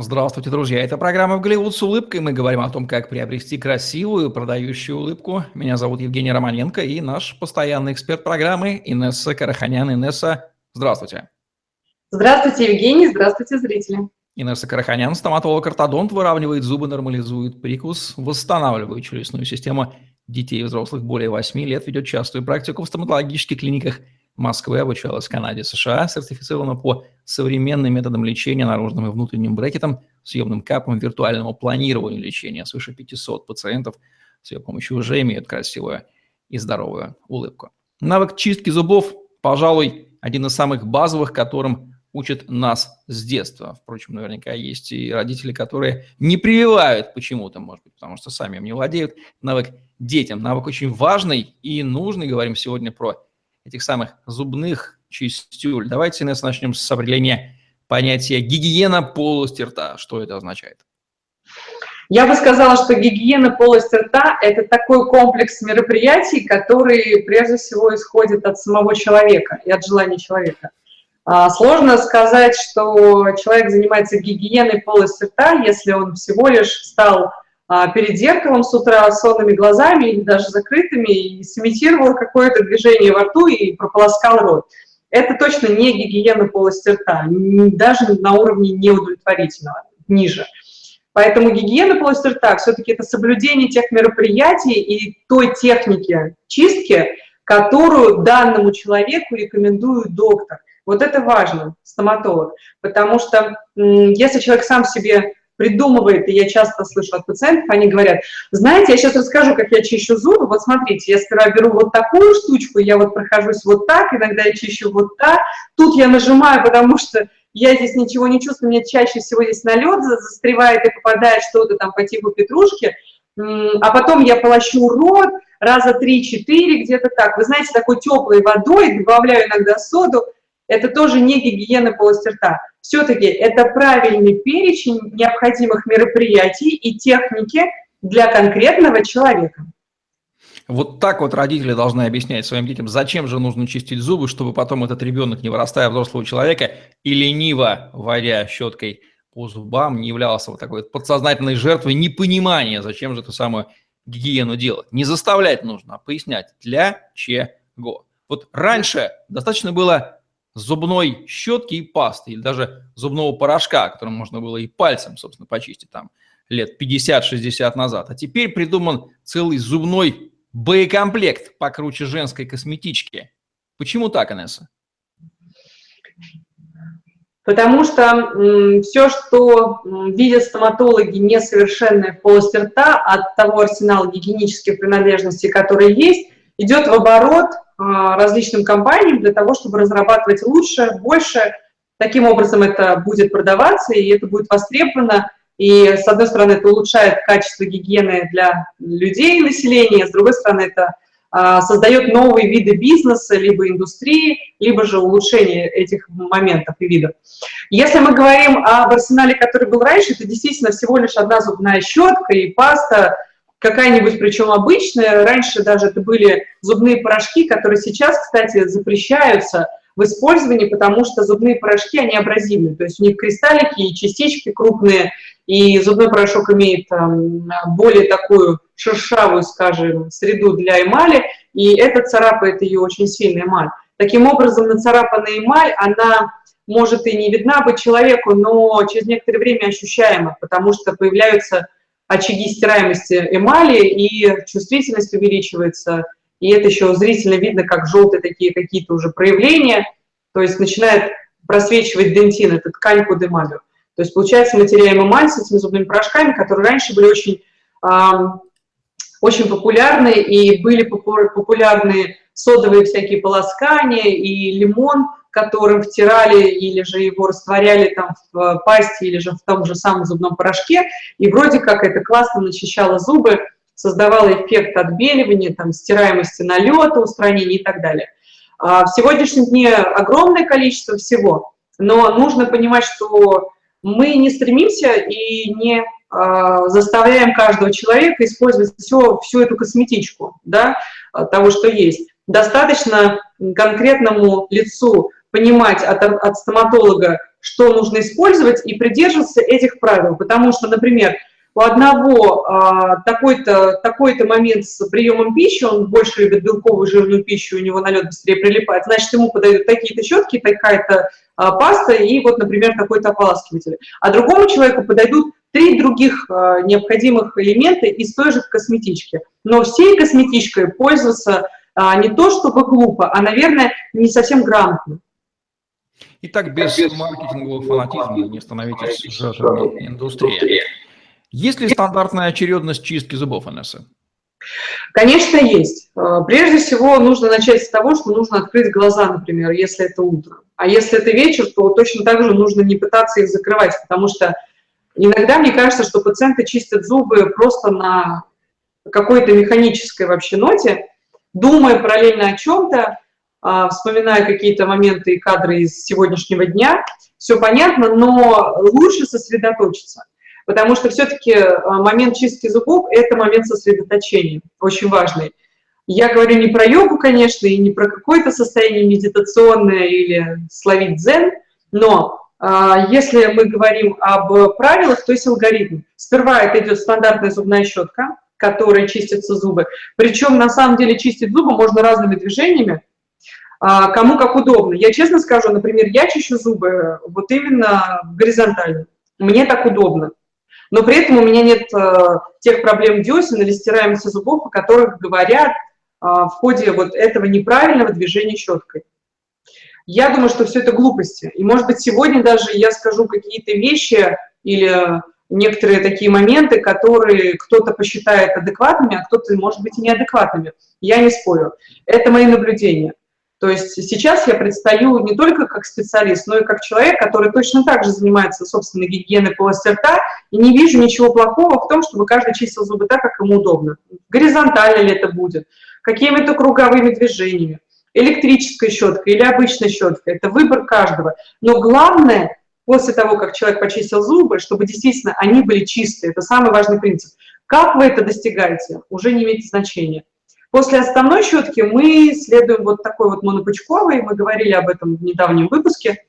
Здравствуйте, друзья. Это программа «В Голливуд с улыбкой». Мы говорим о том, как приобрести красивую, продающую улыбку. Меня зовут Евгений Романенко и наш постоянный эксперт программы Инесса Караханян. Инесса, здравствуйте. Здравствуйте, Евгений. Здравствуйте, зрители. Инесса Караханян, стоматолог-ортодонт, выравнивает зубы, нормализует прикус, восстанавливает челюстную систему детей и взрослых более 8 лет, ведет частую практику в стоматологических клиниках Москвы, обучалась в Канаде, США, сертифицирована по современным методам лечения наружным и внутренним брекетом, съемным капом, виртуальному планированию лечения. Свыше 500 пациентов с ее помощью уже имеют красивую и здоровую улыбку. Навык чистки зубов, пожалуй, один из самых базовых, которым учат нас с детства. Впрочем, наверняка есть и родители, которые не прививают почему-то, может быть, потому что сами им не владеют. Навык детям. Навык очень важный и нужный. Говорим сегодня про этих самых зубных чистюль. Давайте, Инесса, начнем с определения понятия гигиена полости рта. Что это означает? Я бы сказала, что гигиена полости рта – это такой комплекс мероприятий, который прежде всего исходит от самого человека и от желания человека. А, сложно сказать, что человек занимается гигиеной полости рта, если он всего лишь стал перед зеркалом с утра с сонными глазами или даже закрытыми и сымитировал какое-то движение во рту и прополоскал рот. Это точно не гигиена полости рта, даже на уровне неудовлетворительного, ниже. Поэтому гигиена полости рта все-таки это соблюдение тех мероприятий и той техники чистки, которую данному человеку рекомендует доктор. Вот это важно, стоматолог, потому что если человек сам себе придумывает, и я часто слышу от пациентов, они говорят, знаете, я сейчас расскажу, как я чищу зубы, вот смотрите, я сперва беру вот такую штучку, я вот прохожусь вот так, иногда я чищу вот так, тут я нажимаю, потому что я здесь ничего не чувствую, мне чаще всего здесь налет застревает и попадает что-то там по типу петрушки, а потом я полощу рот раза три-четыре, где-то так. Вы знаете, такой теплой водой, добавляю иногда соду, это тоже не гигиена полости рта. Все-таки это правильный перечень необходимых мероприятий и техники для конкретного человека. Вот так вот родители должны объяснять своим детям, зачем же нужно чистить зубы, чтобы потом этот ребенок, не вырастая взрослого человека и лениво, водя щеткой по зубам, не являлся вот такой подсознательной жертвой непонимания, зачем же эту самую гигиену делать. Не заставлять нужно, а пояснять, для чего. Вот раньше достаточно было зубной щетки и пасты, или даже зубного порошка, которым можно было и пальцем, собственно, почистить там лет 50-60 назад. А теперь придуман целый зубной боекомплект покруче женской косметички. Почему так, Анесса? Потому что все, что видят стоматологи несовершенное в полости рта от того арсенала гигиенических принадлежностей, которые есть, идет в оборот различным компаниям для того, чтобы разрабатывать лучше, больше. Таким образом это будет продаваться, и это будет востребовано. И, с одной стороны, это улучшает качество гигиены для людей, населения, с другой стороны, это а, создает новые виды бизнеса, либо индустрии, либо же улучшение этих моментов и видов. Если мы говорим об арсенале, который был раньше, это действительно всего лишь одна зубная щетка и паста, какая-нибудь, причем обычная. Раньше даже это были зубные порошки, которые сейчас, кстати, запрещаются в использовании, потому что зубные порошки, они абразивны, то есть у них кристаллики и частички крупные, и зубной порошок имеет там, более такую шершавую, скажем, среду для эмали, и это царапает ее очень сильно эмаль. Таким образом, нацарапанная эмаль, она может и не видна быть человеку, но через некоторое время ощущаема, потому что появляются очаги стираемости эмали, и чувствительность увеличивается, и это еще зрительно видно, как желтые такие какие-то уже проявления, то есть начинает просвечивать дентин, это ткань под эмалью. То есть получается мы теряем эмаль с этими зубными порошками, которые раньше были очень, очень популярны, и были популярны содовые всякие полоскания, и лимон – которым втирали или же его растворяли там в пасте или же в том же самом зубном порошке, и вроде как это классно начищало зубы, создавало эффект отбеливания, там, стираемости налета, устранения и так далее. А в сегодняшнем дне огромное количество всего, но нужно понимать, что мы не стремимся и не заставляем каждого человека использовать все, всю эту косметичку, да, того, что есть. Достаточно конкретному лицу понимать от, от стоматолога, что нужно использовать, и придерживаться этих правил. Потому что, например, у одного а, такой-то такой момент с приемом пищи, он больше любит белковую жирную пищу, у него налет быстрее прилипает, значит, ему подают такие-то щетки, такая-то а, паста и вот, например, такой-то ополаскиватель. А другому человеку подойдут три других а, необходимых элемента из той же косметички. Но всей косметичкой пользоваться а, не то чтобы глупо, а, наверное, не совсем грамотно. Итак, без маркетингового фанатизма не становитесь жертвами индустрии. Есть ли стандартная очередность чистки зубов, Анесса? Конечно, есть. А, прежде всего, нужно начать с того, что нужно открыть глаза, например, если это утро. А если это вечер, то точно так же нужно не пытаться их закрывать, потому что иногда мне кажется, что пациенты чистят зубы просто на какой-то механической вообще ноте, думая параллельно о чем-то, а, вспоминая какие-то моменты и кадры из сегодняшнего дня. Все понятно, но лучше сосредоточиться – потому что все-таки э, момент чистки зубов – это момент сосредоточения, очень важный. Я говорю не про йогу, конечно, и не про какое-то состояние медитационное или словить дзен, но а, если мы говорим об правилах, то есть алгоритм. Сперва это идет стандартная зубная щетка, которая чистятся зубы. Причем на самом деле чистить зубы можно разными движениями, а, кому как удобно. Я честно скажу, например, я чищу зубы вот именно горизонтально. Мне так удобно. Но при этом у меня нет э, тех проблем десен или стираемости зубов, о которых говорят э, в ходе вот этого неправильного движения щеткой. Я думаю, что все это глупости. И, может быть, сегодня даже я скажу какие-то вещи или некоторые такие моменты, которые кто-то посчитает адекватными, а кто-то, может быть, и неадекватными. Я не спорю. Это мои наблюдения. То есть сейчас я предстаю не только как специалист, но и как человек, который точно так же занимается собственной гигиеной полости рта, и не вижу ничего плохого в том, чтобы каждый чистил зубы так, как ему удобно. Горизонтально ли это будет, какими-то круговыми движениями, электрической щеткой или обычной щеткой. Это выбор каждого. Но главное, после того, как человек почистил зубы, чтобы действительно они были чистые. Это самый важный принцип. Как вы это достигаете, уже не имеет значения. После основной щетки мы следуем вот такой вот монопучковой, мы говорили об этом в недавнем выпуске,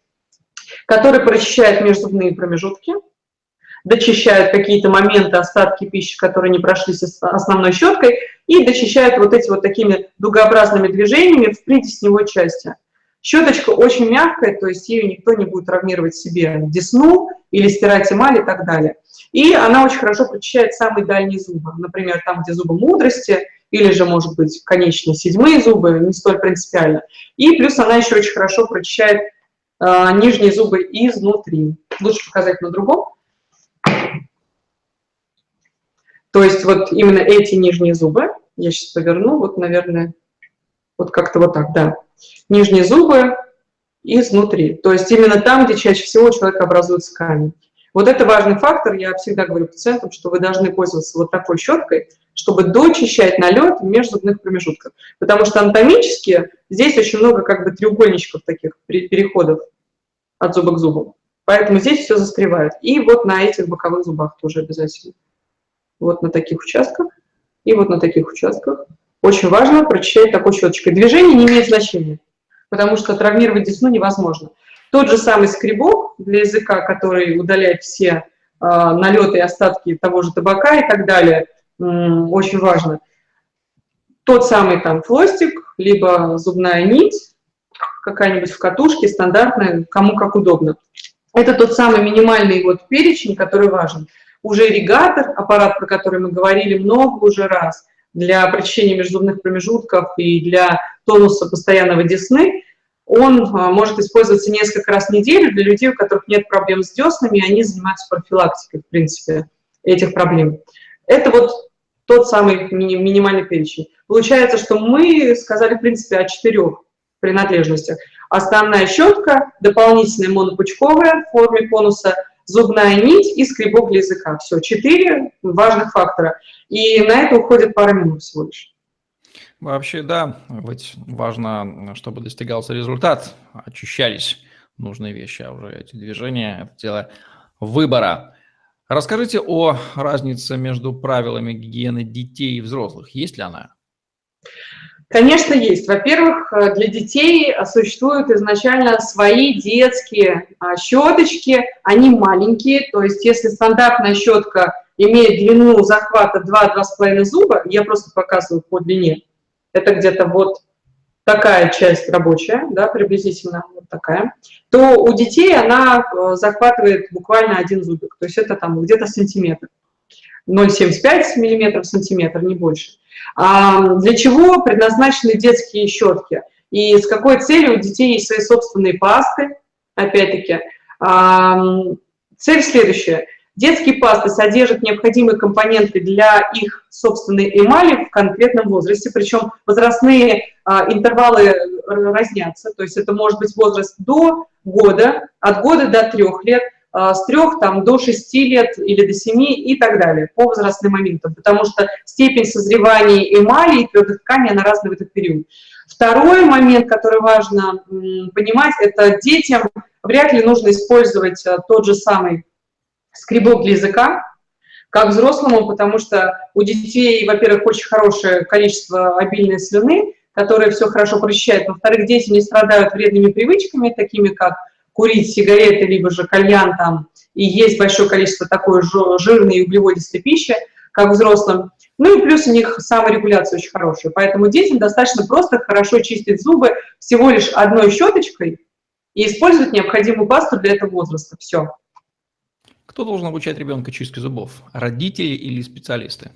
который прочищает межзубные промежутки, дочищает какие-то моменты, остатки пищи, которые не прошли с основной щеткой, и дочищает вот эти вот такими дугообразными движениями в придесневой части. Щеточка очень мягкая, то есть ее никто не будет травмировать себе десну или стирать эмаль и так далее. И она очень хорошо прочищает самые дальние зубы, например, там, где зубы мудрости – или же, может быть, конечные седьмые зубы, не столь принципиально. И плюс она еще очень хорошо прочищает э, нижние зубы изнутри. Лучше показать на другом. То есть вот именно эти нижние зубы, я сейчас поверну, вот, наверное, вот как-то вот так, да. Нижние зубы изнутри. То есть именно там, где чаще всего у человека образуется камень. Вот это важный фактор. Я всегда говорю пациентам, что вы должны пользоваться вот такой щеткой, чтобы дочищать налет в межзубных промежутках. Потому что анатомически здесь очень много как бы треугольничков таких переходов от зуба к зубу. Поэтому здесь все застревает. И вот на этих боковых зубах тоже обязательно. Вот на таких участках и вот на таких участках. Очень важно прочищать такой щеточкой. Движение не имеет значения, потому что травмировать десну невозможно. Тот же самый скребок для языка, который удаляет все э, налеты и остатки того же табака и так далее, очень важно. Тот самый там флостик, либо зубная нить, какая-нибудь в катушке, стандартная, кому как удобно. Это тот самый минимальный вот перечень, который важен. Уже ирригатор, аппарат, про который мы говорили много уже раз, для прочищения межзубных промежутков и для тонуса постоянного десны, он а, может использоваться несколько раз в неделю для людей, у которых нет проблем с деснами, и они занимаются профилактикой, в принципе, этих проблем. Это вот тот самый ми минимальный перечень. Получается, что мы сказали, в принципе, о четырех принадлежностях. Основная щетка, дополнительная монопучковая в форме конуса, зубная нить и скребок для языка. Все, четыре важных фактора. И на это уходит пара минут всего лишь. Вообще, да, ведь важно, чтобы достигался результат, очищались нужные вещи, а уже эти движения – это дело выбора. Расскажите о разнице между правилами гигиены детей и взрослых. Есть ли она? Конечно, есть. Во-первых, для детей существуют изначально свои детские а, щеточки. Они маленькие, то есть если стандартная щетка имеет длину захвата 2-2,5 зуба, я просто показываю по длине, это где-то вот такая часть рабочая, да, приблизительно вот такая, то у детей она э, захватывает буквально один зубик, то есть это там где-то сантиметр. 0,75 мм в сантиметр, не больше. А для чего предназначены детские щетки? И с какой целью у детей есть свои собственные пасты, опять-таки. Цель следующая. Детские пасты содержат необходимые компоненты для их собственной эмали в конкретном возрасте, причем возрастные а, интервалы разнятся, то есть это может быть возраст до года, от года до трех лет – а, с трех там, до шести лет или до семи и так далее по возрастным моментам, потому что степень созревания эмали и твердых тканей, она разная в этот период. Второй момент, который важно понимать, это детям вряд ли нужно использовать а, тот же самый скребок для языка, как взрослому, потому что у детей, во-первых, очень хорошее количество обильной слюны, которая все хорошо прочищает. Во-вторых, дети не страдают вредными привычками, такими как курить сигареты, либо же кальян там, и есть большое количество такой жирной и углеводистой пищи, как взрослым. Ну и плюс у них саморегуляция очень хорошая. Поэтому детям достаточно просто хорошо чистить зубы всего лишь одной щеточкой и использовать необходимую пасту для этого возраста. Все. Кто должен обучать ребенка чистке зубов? Родители или специалисты?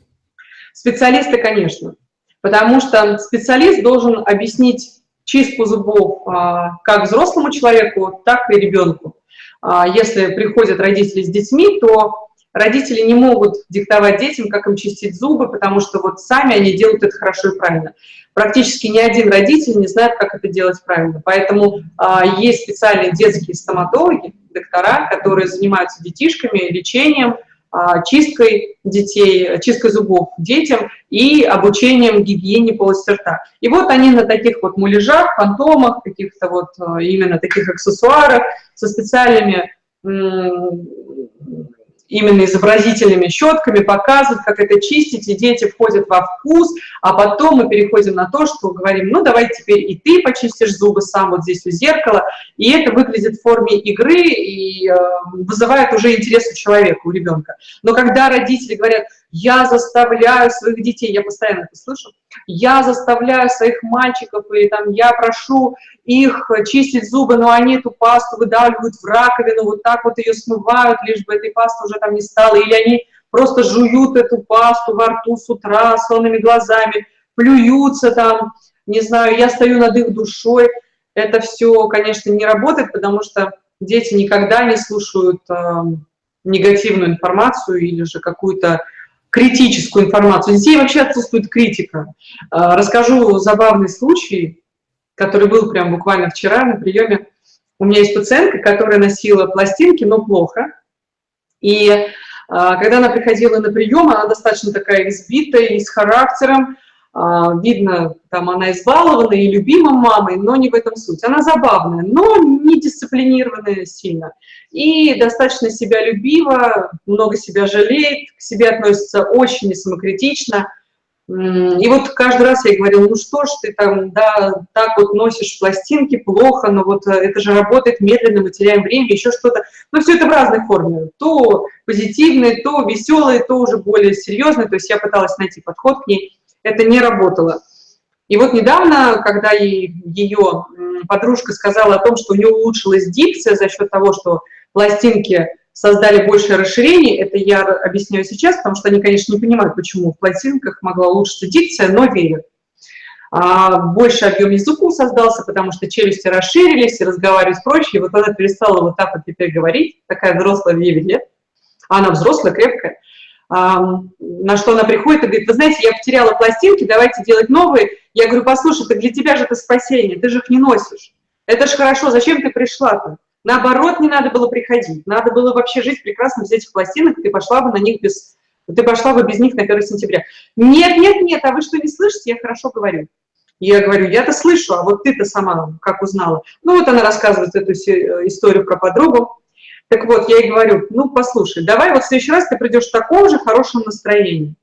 Специалисты, конечно. Потому что специалист должен объяснить чистку зубов а, как взрослому человеку, так и ребенку. А, если приходят родители с детьми, то родители не могут диктовать детям, как им чистить зубы, потому что вот сами они делают это хорошо и правильно. Практически ни один родитель не знает, как это делать правильно. Поэтому а, есть специальные детские стоматологи, доктора, которые занимаются детишками, лечением, а, чисткой детей, чисткой зубов детям и обучением гигиене полости рта. И вот они на таких вот муляжах, фантомах, каких-то вот а, именно таких аксессуарах со специальными именно изобразительными щетками, показывают, как это чистить, и дети входят во вкус, а потом мы переходим на то, что говорим, ну давай теперь и ты почистишь зубы сам вот здесь у зеркала, и это выглядит в форме игры и э, вызывает уже интерес у человека, у ребенка. Но когда родители говорят, я заставляю своих детей, я постоянно это слышу, я заставляю своих мальчиков, или там я прошу их чистить зубы, но они эту пасту выдавливают в раковину, вот так вот ее смывают, лишь бы этой пасты уже там не стало, или они просто жуют эту пасту во рту с утра, сонными глазами, плюются там, не знаю, я стою над их душой. Это все, конечно, не работает, потому что дети никогда не слушают э, негативную информацию или же какую-то критическую информацию. У детей вообще отсутствует критика. А, расскажу забавный случай, который был прям буквально вчера на приеме. У меня есть пациентка, которая носила пластинки, но плохо. И а, когда она приходила на прием, она достаточно такая избитая и с характером, видно, там она избалована и любима мамой, но не в этом суть. Она забавная, но не дисциплинированная сильно. И достаточно себя любива, много себя жалеет, к себе относится очень несамокритично. И вот каждый раз я говорила, ну что ж ты там, да, так вот носишь пластинки, плохо, но вот э, это же работает медленно, мы теряем время, еще что-то. Но все это в разной форме. То позитивные, то веселые, то уже более серьезные. То есть я пыталась найти подход к ней это не работало. И вот недавно, когда ее подружка сказала о том, что у нее улучшилась дикция за счет того, что пластинки создали большее расширение, это я объясняю сейчас, потому что они, конечно, не понимают, почему в пластинках могла улучшиться дикция, но верят. А больше объем языку создался, потому что челюсти расширились, и разговаривать проще, и вот она перестала вот так вот теперь говорить, такая взрослая в 9 лет, а она взрослая, крепкая, на что она приходит и говорит, вы знаете, я потеряла пластинки, давайте делать новые. Я говорю, послушай, так для тебя же это спасение, ты же их не носишь. Это же хорошо, зачем ты пришла-то? Наоборот, не надо было приходить. Надо было вообще жить прекрасно без этих пластинок, ты пошла бы на них без... Ты пошла бы без них на 1 сентября. Нет, нет, нет, а вы что, не слышите? Я хорошо говорю. Я говорю, я-то слышу, а вот ты-то сама как узнала? Ну вот она рассказывает эту э, историю про подругу. Так вот, я ей говорю, ну, послушай, давай вот в следующий раз ты придешь в таком же хорошем настроении.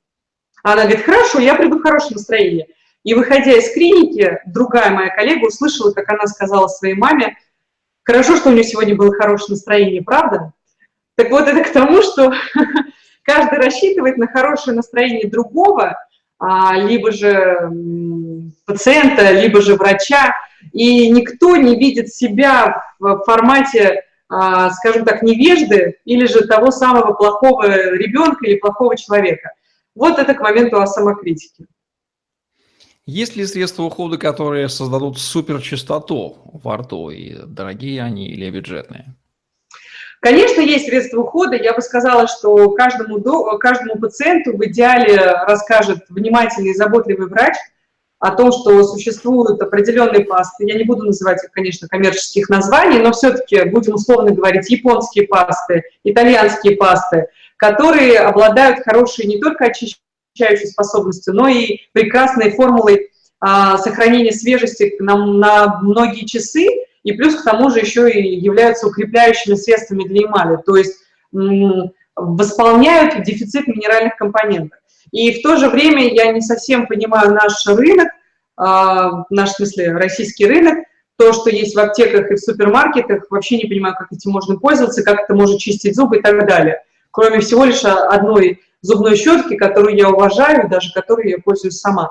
Она говорит, хорошо, я приду в хорошее настроение. И выходя из клиники, другая моя коллега услышала, как она сказала своей маме, хорошо, что у нее сегодня было хорошее настроение, правда? Так вот, это к тому, что каждый рассчитывает на хорошее настроение другого, а, либо же пациента, либо же врача, и никто не видит себя в формате, скажем так, невежды или же того самого плохого ребенка или плохого человека. Вот это к моменту о самокритике. Есть ли средства ухода, которые создадут суперчистоту во рту, и дорогие они или бюджетные? Конечно, есть средства ухода. Я бы сказала, что каждому, каждому пациенту в идеале расскажет внимательный и заботливый врач о том, что существуют определенные пасты. Я не буду называть их, конечно, коммерческих названий, но все-таки будем условно говорить японские пасты, итальянские пасты, которые обладают хорошей не только очищающей способностью, но и прекрасной формулой а, сохранения свежести на, на многие часы, и плюс к тому же еще и являются укрепляющими средствами для эмали, то есть восполняют дефицит минеральных компонентов. И в то же время я не совсем понимаю наш рынок, а, в смысле, российский рынок, то, что есть в аптеках и в супермаркетах, вообще не понимаю, как этим можно пользоваться, как это может чистить зубы и так далее. Кроме всего лишь одной зубной щетки, которую я уважаю, даже которой я пользуюсь сама.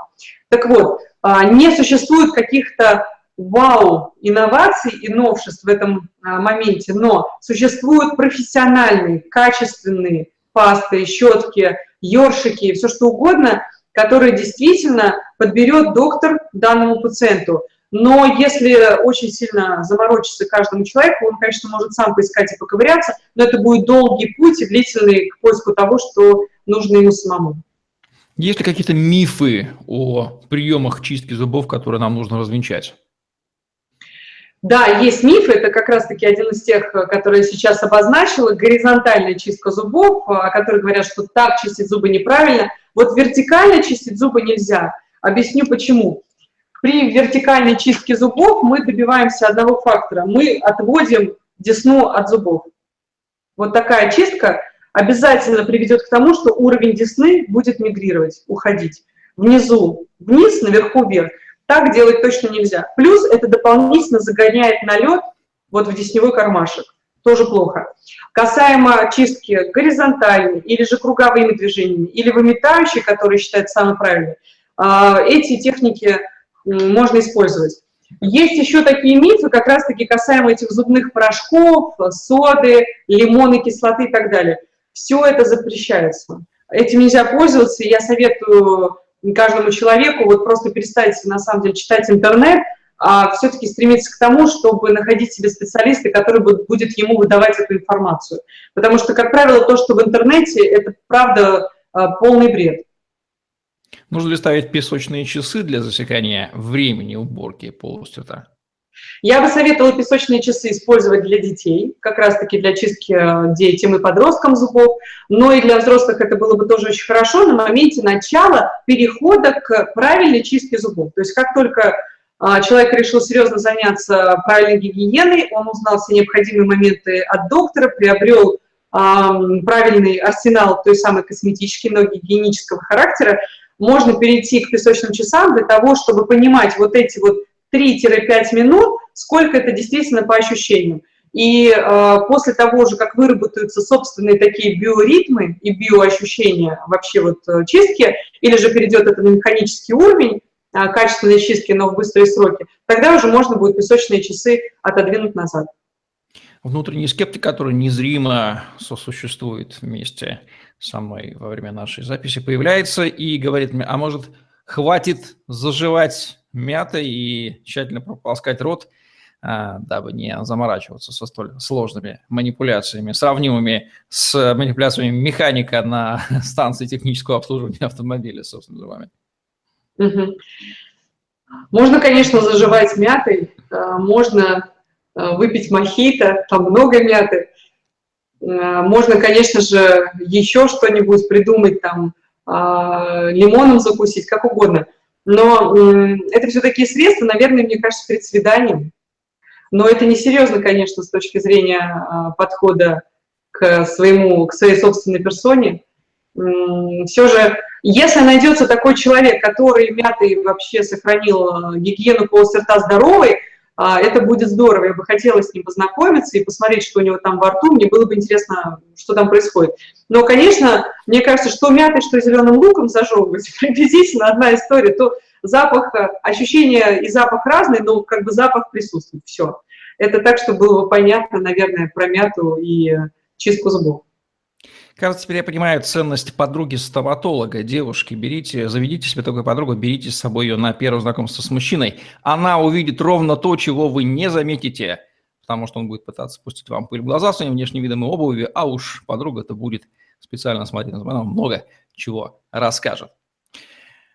Так вот, а, не существует каких-то вау инноваций и новшеств в этом а, моменте, но существуют профессиональные, качественные пасты, щетки, ёршики, все что угодно, которые действительно подберет доктор данному пациенту. Но если очень сильно заморочиться каждому человеку, он, конечно, может сам поискать и поковыряться, но это будет долгий путь и длительный к поиску того, что нужно ему самому. Есть ли какие-то мифы о приемах чистки зубов, которые нам нужно развенчать? Да, есть мифы, это как раз-таки один из тех, которые я сейчас обозначила, горизонтальная чистка зубов, о которых говорят, что так чистить зубы неправильно. Вот вертикально чистить зубы нельзя. Объясню почему. При вертикальной чистке зубов мы добиваемся одного фактора. Мы отводим десну от зубов. Вот такая чистка обязательно приведет к тому, что уровень десны будет мигрировать, уходить. Внизу вниз, наверху вверх. Так делать точно нельзя. Плюс это дополнительно загоняет налет вот в десневой кармашек. Тоже плохо. Касаемо чистки горизонтальной или же круговыми движениями, или выметающей, которые считают самой правильной, а, эти техники можно использовать. Есть еще такие мифы, как раз-таки касаемо этих зубных порошков, соды, лимонной кислоты и так далее. Все это запрещается. Этим нельзя пользоваться, я советую каждому человеку вот просто перестать, на самом деле, читать интернет, а все-таки стремиться к тому, чтобы находить себе специалиста, который будет ему выдавать эту информацию. Потому что, как правило, то, что в интернете, это правда а, полный бред. Нужно ли ставить песочные часы для засекания времени уборки полностью рта? Я бы советовала песочные часы использовать для детей, как раз-таки для чистки э, детям и подросткам зубов, но и для взрослых это было бы тоже очень хорошо на моменте начала перехода к правильной чистке зубов. То есть как только а, человек решил серьезно заняться правильной гигиеной, он узнал все необходимые моменты от доктора, приобрел правильный арсенал той самой косметической, но гигиенического характера, можно перейти к песочным часам для того, чтобы понимать вот эти вот 3-5 минут, сколько это действительно по ощущениям. И э, после того же, как выработаются собственные такие биоритмы и биоощущения вообще вот э, чистки, или же перейдет это на механический уровень э, качественной чистки, но в быстрые сроки, тогда уже можно будет песочные часы отодвинуть назад. Внутренний скептик, который незримо сосуществует вместе со мной во время нашей записи, появляется и говорит мне, а может, хватит заживать мятой и тщательно прополоскать рот, а, дабы не заморачиваться со столь сложными манипуляциями, сравнимыми с манипуляциями механика на станции технического обслуживания автомобиля, собственно, вами. Можно, конечно, заживать мятой, а, можно а, выпить мохито, там много мяты. Можно, конечно же, еще что-нибудь придумать, там, лимоном закусить, как угодно – но это все такие средства, наверное, мне кажется, перед свиданием. Но это не серьезно, конечно, с точки зрения а, подхода к, своему, к своей собственной персоне. Все же Если найдется такой человек, который мятый вообще сохранил гигиену полости рта здоровой, это будет здорово. Я бы хотела с ним познакомиться и посмотреть, что у него там во рту. Мне было бы интересно, что там происходит. Но, конечно, мне кажется, что мятой, что зеленым луком зажевывать, приблизительно одна история. То запах, ощущение и запах разный, но как бы запах присутствует. Все. Это так, чтобы было понятно, наверное, про мяту и чистку зубов. Кажется, теперь я понимаю ценность подруги стоматолога. Девушки, берите, заведите себе такую подругу, берите с собой ее на первое знакомство с мужчиной. Она увидит ровно то, чего вы не заметите, потому что он будет пытаться спустить вам пыль в глаза своим внешним видом и обуви, а уж подруга-то будет специально смотреть на она много чего расскажет.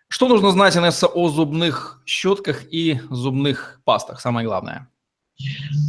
Что нужно знать, Инесса, о зубных щетках и зубных пастах? Самое главное –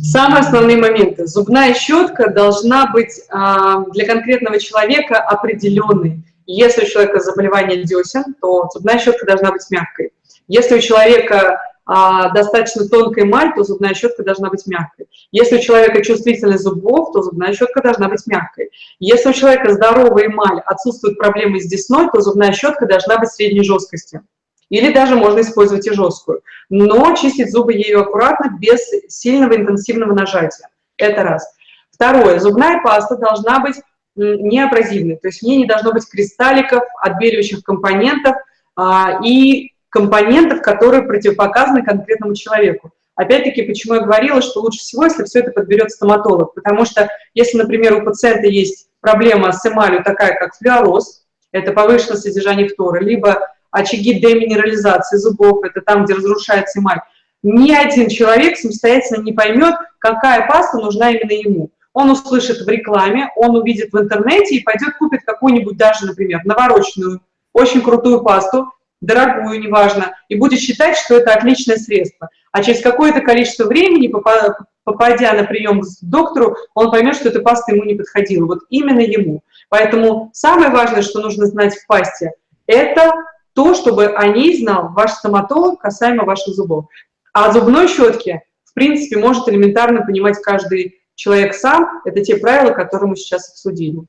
Самые основные моменты. Зубная щетка должна быть а, для конкретного человека определенной. Если у человека заболевание десен, то зубная щетка должна быть мягкой. Если у человека а, достаточно тонкая эмаль, то зубная щетка должна быть мягкой. Если у человека чувствительность зубов, то зубная щетка должна быть мягкой. Если у человека здоровая эмаль, отсутствуют проблемы с десной, то зубная щетка должна быть средней жесткости. Или даже можно использовать и жесткую. Но чистить зубы ею аккуратно, без сильного интенсивного нажатия. Это раз. Второе. Зубная паста должна быть неабразивной, то есть в ней не должно быть кристалликов, отбеливающих компонентов а, и компонентов, которые противопоказаны конкретному человеку. Опять-таки, почему я говорила, что лучше всего, если все это подберет стоматолог, потому что если, например, у пациента есть проблема с эмалью такая, как флюороз, это повышенное содержание фтора, либо очаги деминерализации зубов, это там, где разрушается эмаль, ни один человек самостоятельно не поймет, какая паста нужна именно ему. Он услышит в рекламе, он увидит в интернете и пойдет купит какую-нибудь даже, например, навороченную, очень крутую пасту, дорогую, неважно, и будет считать, что это отличное средство. А через какое-то количество времени, попадя на прием к доктору, он поймет, что эта паста ему не подходила, вот именно ему. Поэтому самое важное, что нужно знать в пасте, это то, чтобы о ней знал ваш стоматолог касаемо ваших зубов. А зубной щетки, в принципе, может элементарно понимать каждый человек сам. Это те правила, которые мы сейчас обсудили.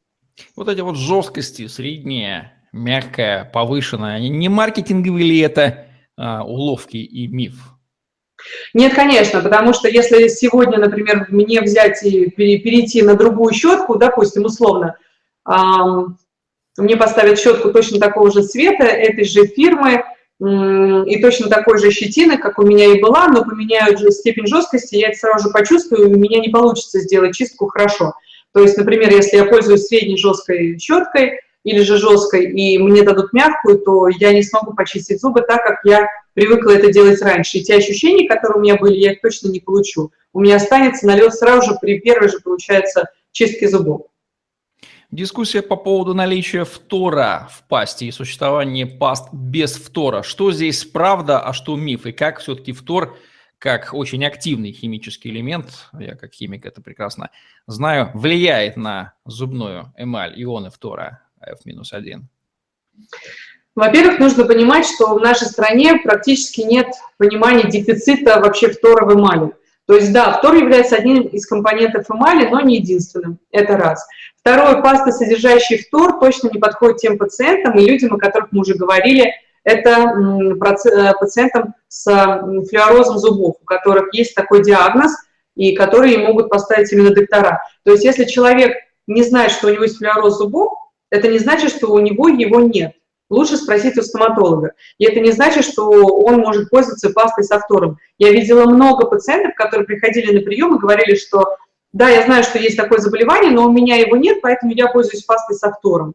Вот эти вот жесткости, средняя, мягкая, повышенная, они не маркетинговые ли это а, уловки и миф? Нет, конечно, потому что если сегодня, например, мне взять и перейти на другую щетку, допустим, условно, мне поставят щетку точно такого же цвета, этой же фирмы, и точно такой же щетины, как у меня и была, но поменяют же степень жесткости, я это сразу же почувствую, и у меня не получится сделать чистку хорошо. То есть, например, если я пользуюсь средней жесткой щеткой или же жесткой, и мне дадут мягкую, то я не смогу почистить зубы так, как я привыкла это делать раньше. И те ощущения, которые у меня были, я их точно не получу. У меня останется налет сразу же при первой же, получается, чистке зубов. Дискуссия по поводу наличия фтора в пасте и существования паст без фтора. Что здесь правда, а что миф? И как все-таки фтор, как очень активный химический элемент, я как химик это прекрасно знаю, влияет на зубную эмаль ионы фтора F-1? Во-первых, нужно понимать, что в нашей стране практически нет понимания дефицита вообще фтора в эмали. То есть, да, фтор является одним из компонентов эмали, но не единственным. Это раз. Второе, паста, содержащая фтор, точно не подходит тем пациентам и людям, о которых мы уже говорили, это э, пациентам с флюорозом зубов, у которых есть такой диагноз, и которые могут поставить именно доктора. То есть если человек не знает, что у него есть флюороз зубов, это не значит, что у него его нет. Лучше спросить у стоматолога. И это не значит, что он может пользоваться пастой с фтором. Я видела много пациентов, которые приходили на прием и говорили, что да, я знаю, что есть такое заболевание, но у меня его нет, поэтому я пользуюсь пастой с фтором.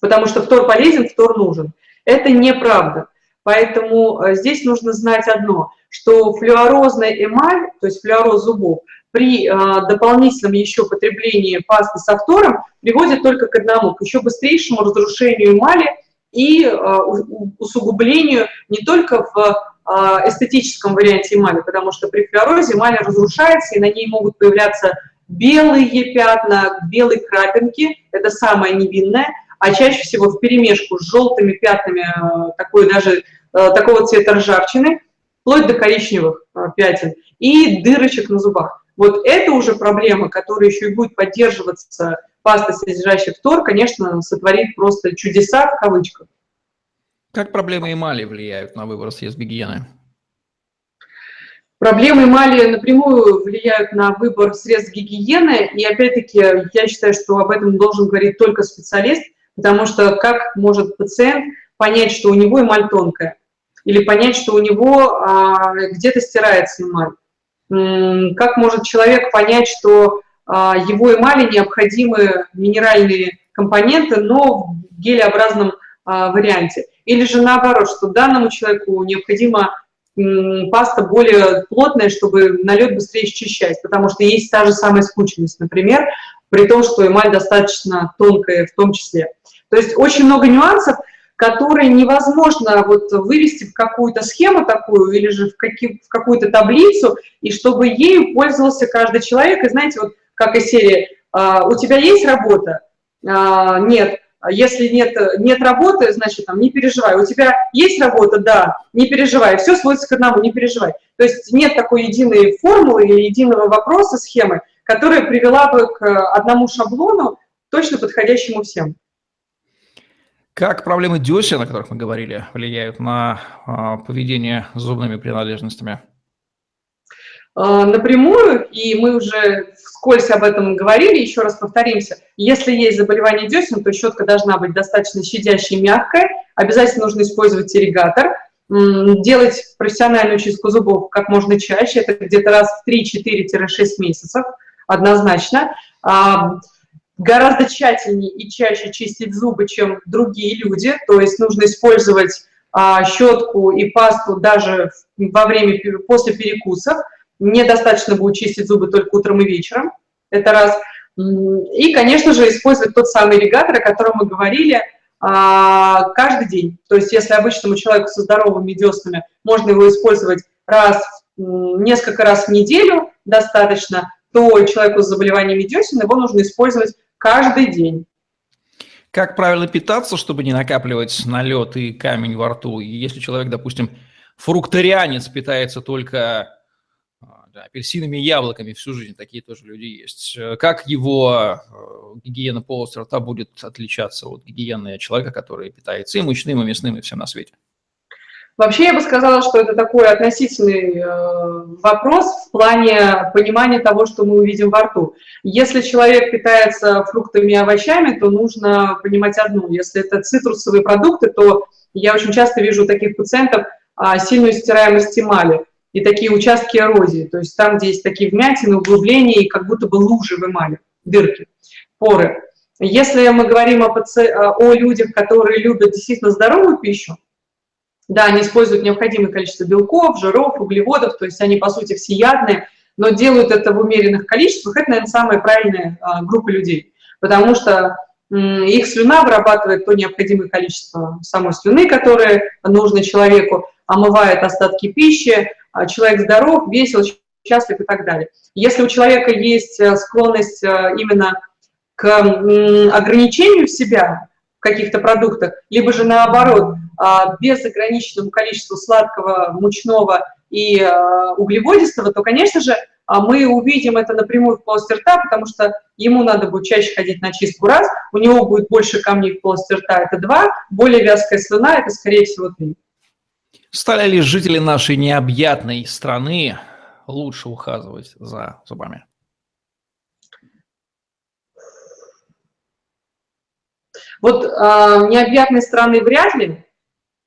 Потому что фтор полезен, фтор нужен. Это неправда. Поэтому э, здесь нужно знать одно, что флюорозная эмаль, то есть флюороз зубов, при э, дополнительном еще потреблении пасты с фтором приводит только к одному, к еще быстрейшему разрушению эмали и э, усугублению не только в эстетическом варианте эмали, потому что при флюорозе эмаль разрушается, и на ней могут появляться белые пятна, белые крапинки, это самое невинное, а чаще всего в перемешку с желтыми пятнами, э, такой даже э, такого цвета ржавчины, вплоть до коричневых э, пятен и дырочек на зубах. Вот это уже проблема, которая еще и будет поддерживаться пастой, содержащей фтор, конечно, сотворит просто чудеса в кавычках. Как проблемы эмали влияют на выбор средств гигиены? Проблемы эмали напрямую влияют на выбор средств гигиены, и опять-таки я считаю, что об этом должен говорить только специалист, потому что как может пациент понять, что у него эмаль тонкая, или понять, что у него а, где-то стирается эмаль? Как может человек понять, что а, его эмали необходимы минеральные компоненты, но в гелеобразном а, варианте? Или же наоборот, что данному человеку необходимо паста более плотная, чтобы налет быстрее счищать, потому что есть та же самая скученность, например, при том, что эмаль достаточно тонкая в том числе. То есть очень много нюансов, которые невозможно вот вывести в какую-то схему такую или же в, какие, в какую-то таблицу, и чтобы ею пользовался каждый человек. И знаете, вот как из серии «А, «У тебя есть работа?» а, «Нет». А если нет, нет работы, значит, там, не переживай. У тебя есть работа? Да, не переживай. Все сводится к одному, не переживай. То есть нет такой единой формулы или единого вопроса, схемы, которая привела бы к одному шаблону, точно подходящему всем. Как проблемы десен, о которых мы говорили, влияют на э, поведение с зубными принадлежностями? Э, напрямую, и мы уже вскользь об этом говорили, еще раз повторимся, если есть заболевание десен, то щетка должна быть достаточно щадящей мягкой, обязательно нужно использовать ирригатор, делать профессиональную чистку зубов как можно чаще, это где-то раз в 3-4-6 месяцев, однозначно. А, гораздо тщательнее и чаще чистить зубы, чем другие люди, то есть нужно использовать а, щетку и пасту даже во время, после перекусов, недостаточно будет чистить зубы только утром и вечером, это раз. И, конечно же, использовать тот самый ирригатор, о котором мы говорили, а, каждый день. То есть если обычному человеку со здоровыми деснами можно его использовать раз, несколько раз в неделю достаточно, то человеку с заболеваниями десен его нужно использовать каждый день. Как правильно питаться, чтобы не накапливать налет и камень во рту? Если человек, допустим, фрукторианец питается только апельсинами и яблоками всю жизнь, такие тоже люди есть. Э, как его э, гигиена полости рта будет отличаться от гигиены человека, который питается и мучным, и мясным, и всем на свете? Вообще я бы сказала, что это такой относительный э, вопрос в плане понимания того, что мы увидим во рту. Если человек питается фруктами и овощами, то нужно понимать одну. Если это цитрусовые продукты, то я очень часто вижу таких пациентов а, сильную стираемость эмали и такие участки эрозии, то есть там, где есть такие вмятины, углубления и как будто бы лужи в эмали, дырки, поры. Если мы говорим о, паци... о людях, которые любят действительно здоровую пищу, да, они используют необходимое количество белков, жиров, углеводов, то есть они, по сути, всеядные, но делают это в умеренных количествах, это, наверное, самая правильная а, группа людей, потому что их слюна вырабатывает то необходимое количество самой слюны, которое нужно человеку, омывает остатки пищи, человек здоров, весел, счастлив и так далее. Если у человека есть э, склонность э, именно к ограничению себя в каких-то продуктах, либо же наоборот, а, безограниченному количеству сладкого, мучного и э, углеводистого, то, конечно же, а, мы увидим это напрямую в полости рта, потому что ему надо будет чаще ходить на чистку раз, у него будет больше камней в полости рта, это два, более вязкая слюна, это, скорее всего, три. Стали ли жители нашей необъятной страны лучше ухаживать за зубами? Вот э, необъятной страны вряд ли.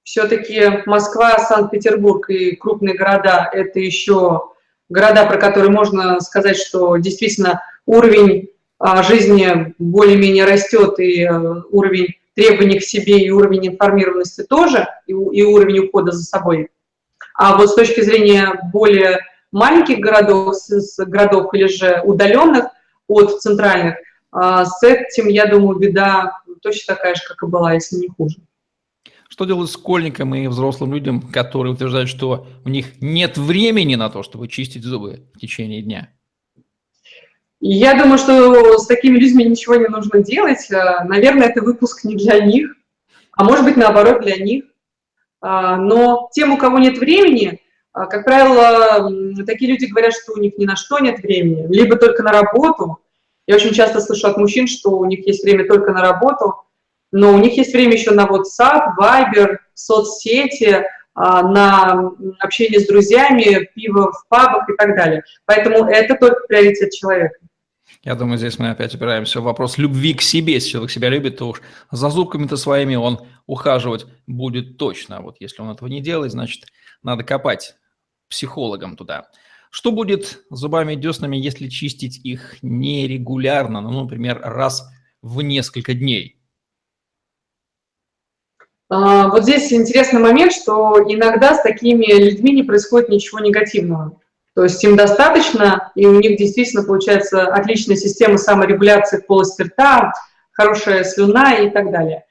Все-таки Москва, Санкт-Петербург и крупные города – это еще города, про которые можно сказать, что действительно уровень э, жизни более-менее растет, и э, уровень требований к себе и уровень информированности тоже, и, и уровень ухода за собой. А вот с точки зрения более маленьких городов, с, с городов или же удаленных от центральных, а, с этим, я думаю, беда точно такая же, как и была, если не хуже. Что делать школьникам и взрослым людям, которые утверждают, что у них нет времени на то, чтобы чистить зубы в течение дня? Я думаю, что с такими людьми ничего не нужно делать. Э, наверное, это выпуск не для них, а может быть, наоборот, для них. А, но тем, у кого нет времени, а, как правило, такие люди говорят, что у них ни на что нет времени, либо только на работу. Я очень часто слышу от мужчин, что у них есть время только на работу. но у них есть время еще на WhatsApp, Viber, соцсети, на общение с друзьями, пиво в пабах и так далее. Поэтому это только приоритет человека. Я думаю, здесь мы опять упираемся в вопрос любви к себе. Если человек себя любит, то уж за зубками-то своими он ухаживать будет точно. А вот если он этого не делает, значит, надо копать психологам туда. Что будет с зубами и деснами, если чистить их нерегулярно, ну, например, раз в несколько дней? А, вот здесь интересный момент, что иногда с такими людьми не происходит ничего негативного. То есть им достаточно, и у них действительно получается отличная система саморегуляции полости рта, хорошая слюна и так далее.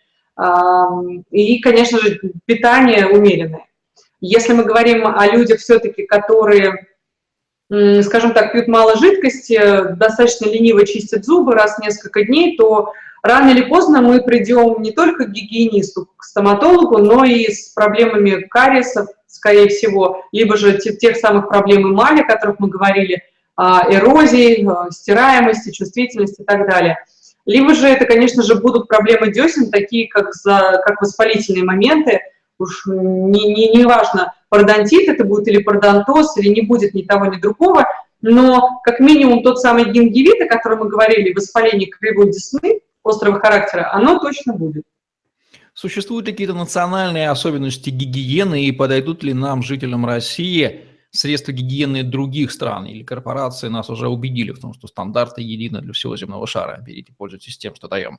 И, конечно же, питание умеренное. Если мы говорим о людях все-таки, которые, скажем так, пьют мало жидкости, достаточно лениво чистят зубы раз в несколько дней, то рано или поздно мы придем не только к гигиенисту, к стоматологу, но и с проблемами кариесов, скорее всего, либо же тех самых проблем эмали, о которых мы говорили, а, эрозии, а, стираемости, чувствительности и так далее. Либо же это, конечно же, будут проблемы десен, такие как, за, как воспалительные моменты, уж не, не, не важно, пародонтит это будет или пародонтоз, или не будет ни того, ни другого, но как минимум тот самый гингивит, о котором мы говорили, воспаление кривой десны, острого характера, оно точно будет. Существуют ли какие-то национальные особенности гигиены и подойдут ли нам, жителям России, средства гигиены других стран или корпорации нас уже убедили в том, что стандарты едины для всего земного шара. Берите, пользуйтесь тем, что даем.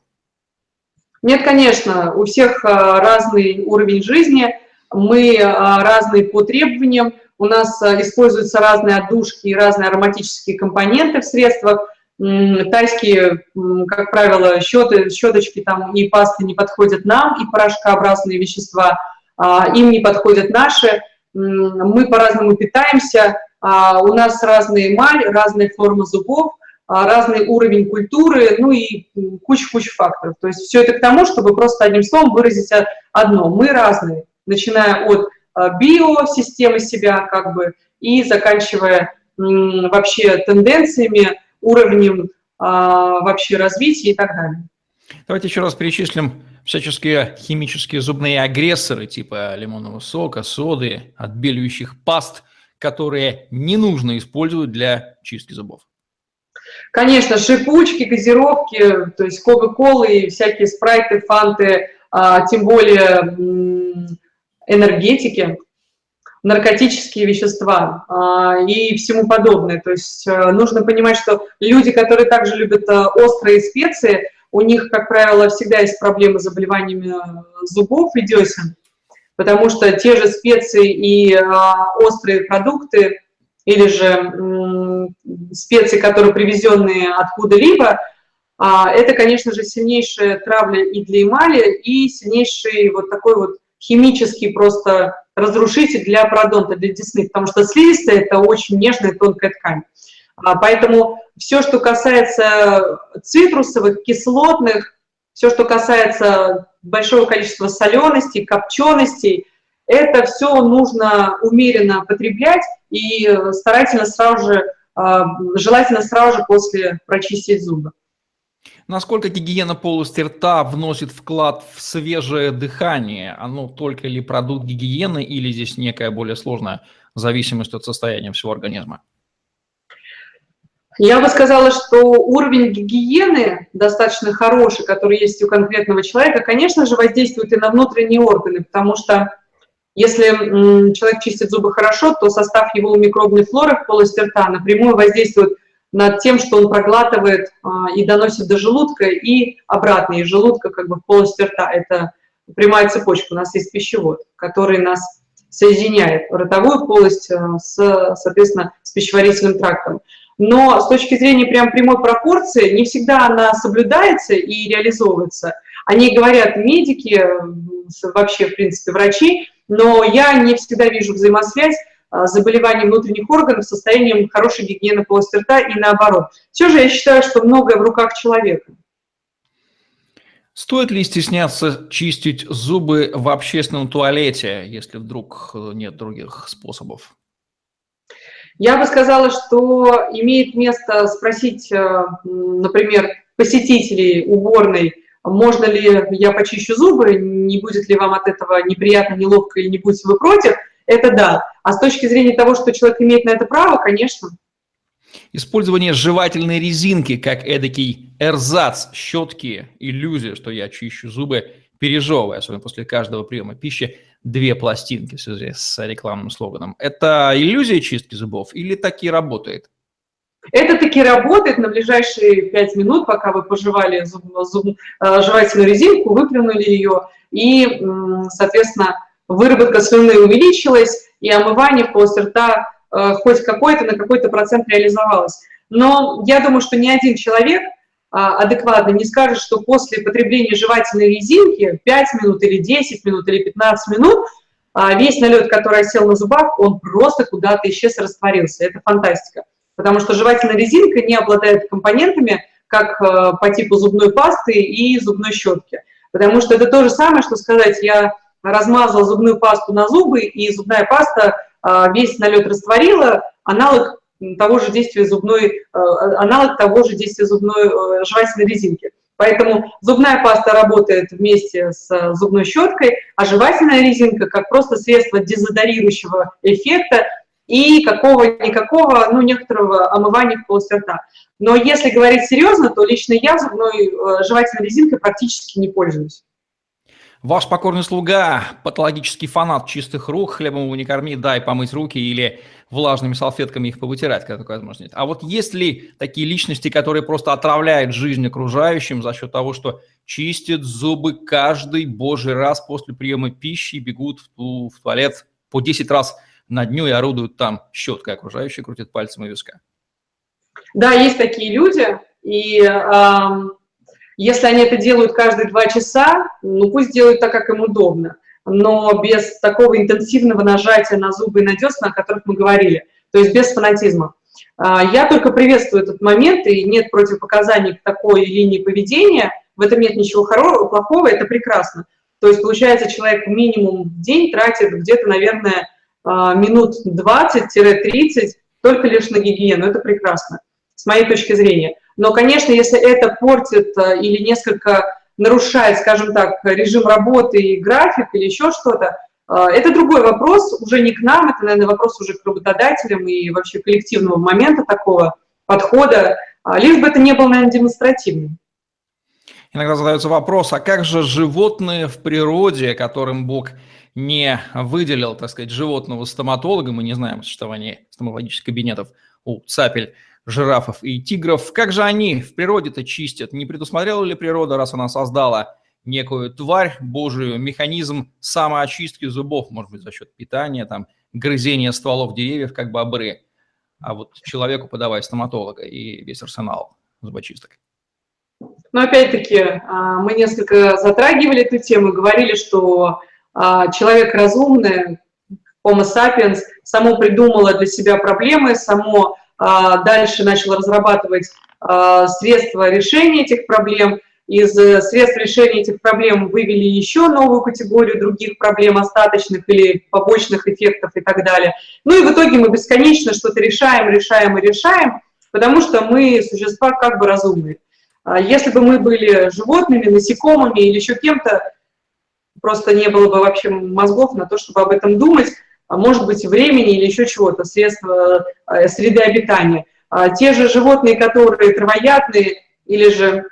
Нет, конечно, у всех а, разный уровень жизни, мы а, разные по требованиям, у нас а, используются разные отдушки и разные ароматические компоненты в средствах, Тайские, как правило, щеты, щеточки там и пасты не подходят нам, и порошкообразные вещества, а, им не подходят наши. Мы по-разному питаемся, а, у нас разная эмаль, разные формы зубов, а, разный уровень культуры, ну и куча-куча факторов. То есть все это к тому, чтобы просто одним словом выразить одно. Мы разные, начиная от биосистемы себя как бы и заканчивая вообще тенденциями, уровнем а, вообще развития и так далее. Давайте еще раз перечислим всяческие химические зубные агрессоры типа лимонного сока, соды, отбеливающих паст, которые не нужно использовать для чистки зубов. Конечно, шипучки, газировки, то есть кока-колы, всякие спрайты, фанты, а, тем более энергетики – наркотические вещества а, и всему подобное. То есть э, нужно понимать, что люди, которые также любят э, острые специи, у них, как правило, всегда есть проблемы с заболеваниями э, зубов и десен, потому что те же специи и острые продукты или же специи, которые привезенные откуда-либо, а, это, конечно же, сильнейшая травля и для эмали, и сильнейший вот такой вот химический просто разрушитель для пародонта, для десны, потому что слизистая – это очень нежная тонкая ткань. А, поэтому все, что касается цитрусовых, кислотных, все, что касается большого количества соленостей, копченостей, это все нужно умеренно потреблять и старательно сразу же, а, желательно сразу же после прочистить зубы. Насколько гигиена полости рта вносит вклад в свежее дыхание? Оно только ли продукт гигиены или здесь некая более сложная зависимость от состояния всего организма? Я бы сказала, что уровень гигиены достаточно хороший, который есть у конкретного человека, конечно же, воздействует и на внутренние органы, потому что если человек чистит зубы хорошо, то состав его микробной флоры в полости рта напрямую воздействует над тем, что он проглатывает а, и доносит до желудка, и обратно из желудка как бы в полость рта. Это прямая цепочка. У нас есть пищевод, который нас соединяет ротовую полость а, с, соответственно, с пищеварительным трактом. Но с точки зрения прям прямой пропорции не всегда она соблюдается и реализовывается. Они говорят медики, вообще, в принципе, врачи, но я не всегда вижу взаимосвязь заболеваний внутренних органов состоянием хорошей гигиены полости рта и наоборот. Все же я считаю, что многое в руках человека. Стоит ли стесняться чистить зубы в общественном туалете, если вдруг э, нет других способов? Я бы сказала, что имеет место спросить, э, например, посетителей уборной, можно ли я почищу зубы, не будет ли вам от этого неприятно, неловко или не будете вы против, это да. А с точки зрения того, что человек имеет на это право, конечно. Использование жевательной резинки как эдакий эрзац, щетки, иллюзия, что я чищу зубы, пережевывая, особенно после каждого приема пищи, две пластинки в связи с рекламным слоганом. Это иллюзия чистки зубов или таки работает? Это таки работает на ближайшие пять минут, пока вы пожевали зуб, зуб, э, жевательную резинку, выплюнули ее, и, соответственно, выработка слюны увеличилась, и омывание полости рта э, хоть какой-то на какой-то процент реализовалось. Но я думаю, что ни один человек а, адекватно не скажет, что после потребления жевательной резинки 5 минут или 10 минут или 15 минут а, весь налет, который осел на зубах, он просто куда-то исчез, растворился. Это фантастика. Потому что жевательная резинка не обладает компонентами, как э, по типу зубной пасты и зубной щетки. Потому что это то же самое, что сказать, я размазал зубную пасту на зубы, и зубная паста а, весь налет растворила, аналог того же действия зубной, э, аналог того же действия зубной э, жевательной резинки. Поэтому зубная паста работает вместе с зубной щеткой, а жевательная резинка как просто средство дезодорирующего эффекта и какого-никакого, ну, некоторого омывания в полости рта. Но если говорить серьезно, то лично я зубной э, жевательной резинкой практически не пользуюсь. Ваш покорный слуга, патологический фанат чистых рук, хлебом его не корми, дай помыть руки или влажными салфетками их повытирать, когда такая возможность. А вот есть ли такие личности, которые просто отравляют жизнь окружающим за счет того, что чистят зубы каждый божий раз после приема пищи бегут в, ту, в туалет по 10 раз на дню и орудуют там щеткой, окружающие крутят пальцем и виска? Да, есть такие люди, и э, если они это делают каждые два часа, ну пусть делают так, как им удобно, но без такого интенсивного нажатия на зубы и на десна, о которых мы говорили, то есть без фанатизма. А, я только приветствую этот момент, и нет противопоказаний к такой линии поведения, в этом нет ничего хорошего, плохого, это прекрасно. То есть, получается, человек минимум в день тратит где-то, наверное, а, минут 20-30 только лишь на гигиену, это прекрасно, с моей точки зрения. Но, конечно, если это портит э, или несколько нарушает, скажем так, режим работы и график или еще что-то, э, это другой вопрос, уже не к нам, это, наверное, вопрос уже к работодателям и вообще коллективного момента такого подхода, а, лишь бы это не было, наверное, демонстративным. Иногда задается вопрос, а как же животные в природе, которым Бог не выделил, так сказать, животного стоматолога, мы не знаем о существовании стоматологических кабинетов у цапель, жирафов и тигров. Как же они в природе-то чистят? Не предусмотрела ли природа, раз она создала некую тварь божию, механизм самоочистки зубов, может быть, за счет питания, там, грызения стволов деревьев, как бобры, а вот человеку подавай стоматолога и весь арсенал зубочисток. Но опять-таки а, мы несколько затрагивали эту тему, говорили, что а, человек разумный, Homo sapiens, само придумало для себя проблемы, само дальше начал разрабатывать а, средства решения этих проблем. Из э, средств решения этих проблем вывели еще новую категорию других проблем, остаточных или побочных эффектов и так далее. Ну и в итоге мы бесконечно что-то решаем, решаем и решаем, потому что мы существа как бы разумные. А если бы мы были животными, насекомыми или еще кем-то, просто не было бы вообще мозгов на то, чтобы об этом думать, а может быть, времени или еще чего-то, средства э, среды обитания. А те же животные, которые травоядные или же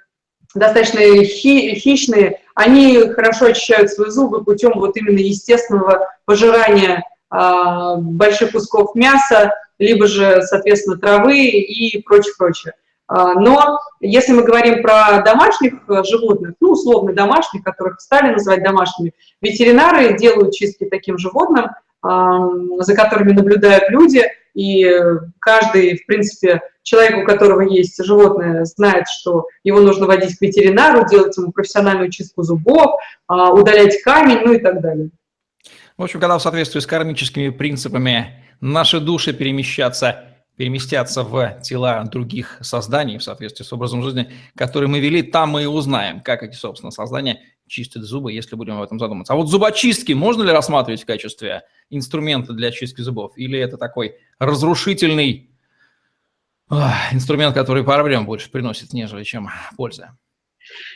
достаточно хи хищные, они хорошо очищают свои зубы путем вот именно естественного пожирания а, больших кусков мяса, либо же, соответственно, травы и прочее, прочее. Но если мы говорим про домашних э, животных, ну, условно домашних, которых стали называть домашними, ветеринары делают чистки таким животным, за которыми наблюдают люди, и каждый, в принципе, человек, у которого есть животное, знает, что его нужно водить к ветеринару, делать ему профессиональную чистку зубов, а, удалять камень, ну и так далее. В общем, когда в соответствии с кармическими принципами наши души перемещаться, переместятся в тела других созданий в соответствии с образом жизни, который мы вели, там мы и узнаем, как эти, собственно, создания чистят зубы, если будем об этом задуматься. А вот зубочистки можно ли рассматривать в качестве инструмента для чистки зубов? Или это такой разрушительный инструмент, который проблем больше приносит, нежели чем польза?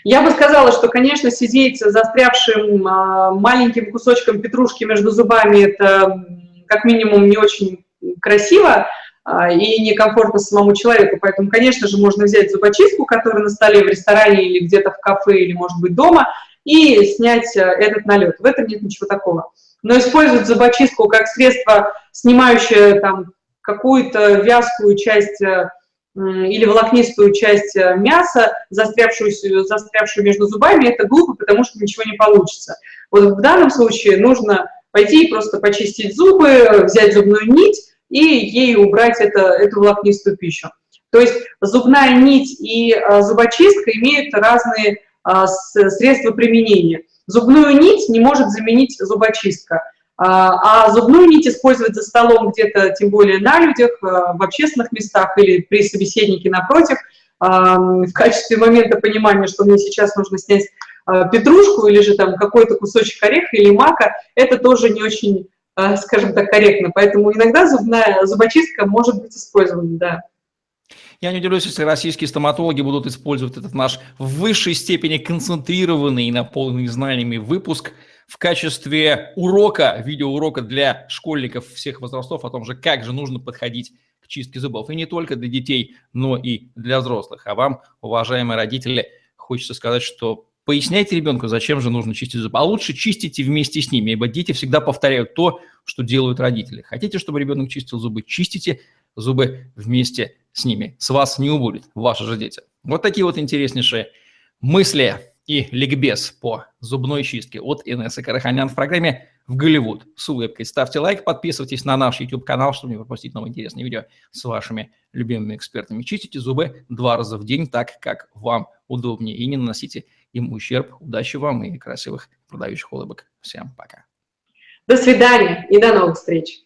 Я бы сказала, что, конечно, сидеть застрявшим а, маленьким кусочком петрушки между зубами – это как минимум не очень красиво а, и некомфортно самому человеку. Поэтому, конечно же, можно взять зубочистку, которая на столе в ресторане или где-то в кафе, или, может быть, дома, и снять э, этот налет. В этом нет ничего такого. Но использовать зубочистку как средство, снимающее там какую-то вязкую часть э, или волокнистую часть э, мяса, застрявшую, застрявшую между зубами, это глупо, потому что ничего не получится. Вот в данном случае нужно пойти и просто почистить зубы, взять зубную нить и ей убрать это, эту волокнистую пищу. То есть зубная нить и зубочистка имеют разные средства применения. Зубную нить не может заменить зубочистка. А, а зубную нить использовать за столом где-то, тем более на людях, в общественных местах или при собеседнике напротив, в качестве момента понимания, что мне сейчас нужно снять петрушку или же там какой-то кусочек ореха или мака, это тоже не очень, скажем так, корректно. Поэтому иногда зубная зубочистка может быть использована, да. Я не удивлюсь, если российские стоматологи будут использовать этот наш в высшей степени концентрированный и наполненный знаниями выпуск в качестве урока, видеоурока для школьников всех возрастов о том же, как же нужно подходить к чистке зубов. И не только для детей, но и для взрослых. А вам, уважаемые родители, хочется сказать, что поясняйте ребенку, зачем же нужно чистить зубы. А лучше чистите вместе с ними, ибо дети всегда повторяют то, что делают родители. Хотите, чтобы ребенок чистил зубы, чистите зубы вместе с ними. С вас не убудет, ваши же дети. Вот такие вот интереснейшие мысли и ликбез по зубной чистке от Инессы Караханян в программе «В Голливуд» с улыбкой. Ставьте лайк, подписывайтесь на наш YouTube-канал, чтобы не пропустить новые интересные видео с вашими любимыми экспертами. Чистите зубы два раза в день, так как вам удобнее, и не наносите им ущерб. Удачи вам и красивых продающих улыбок. Всем пока. До свидания и до новых встреч.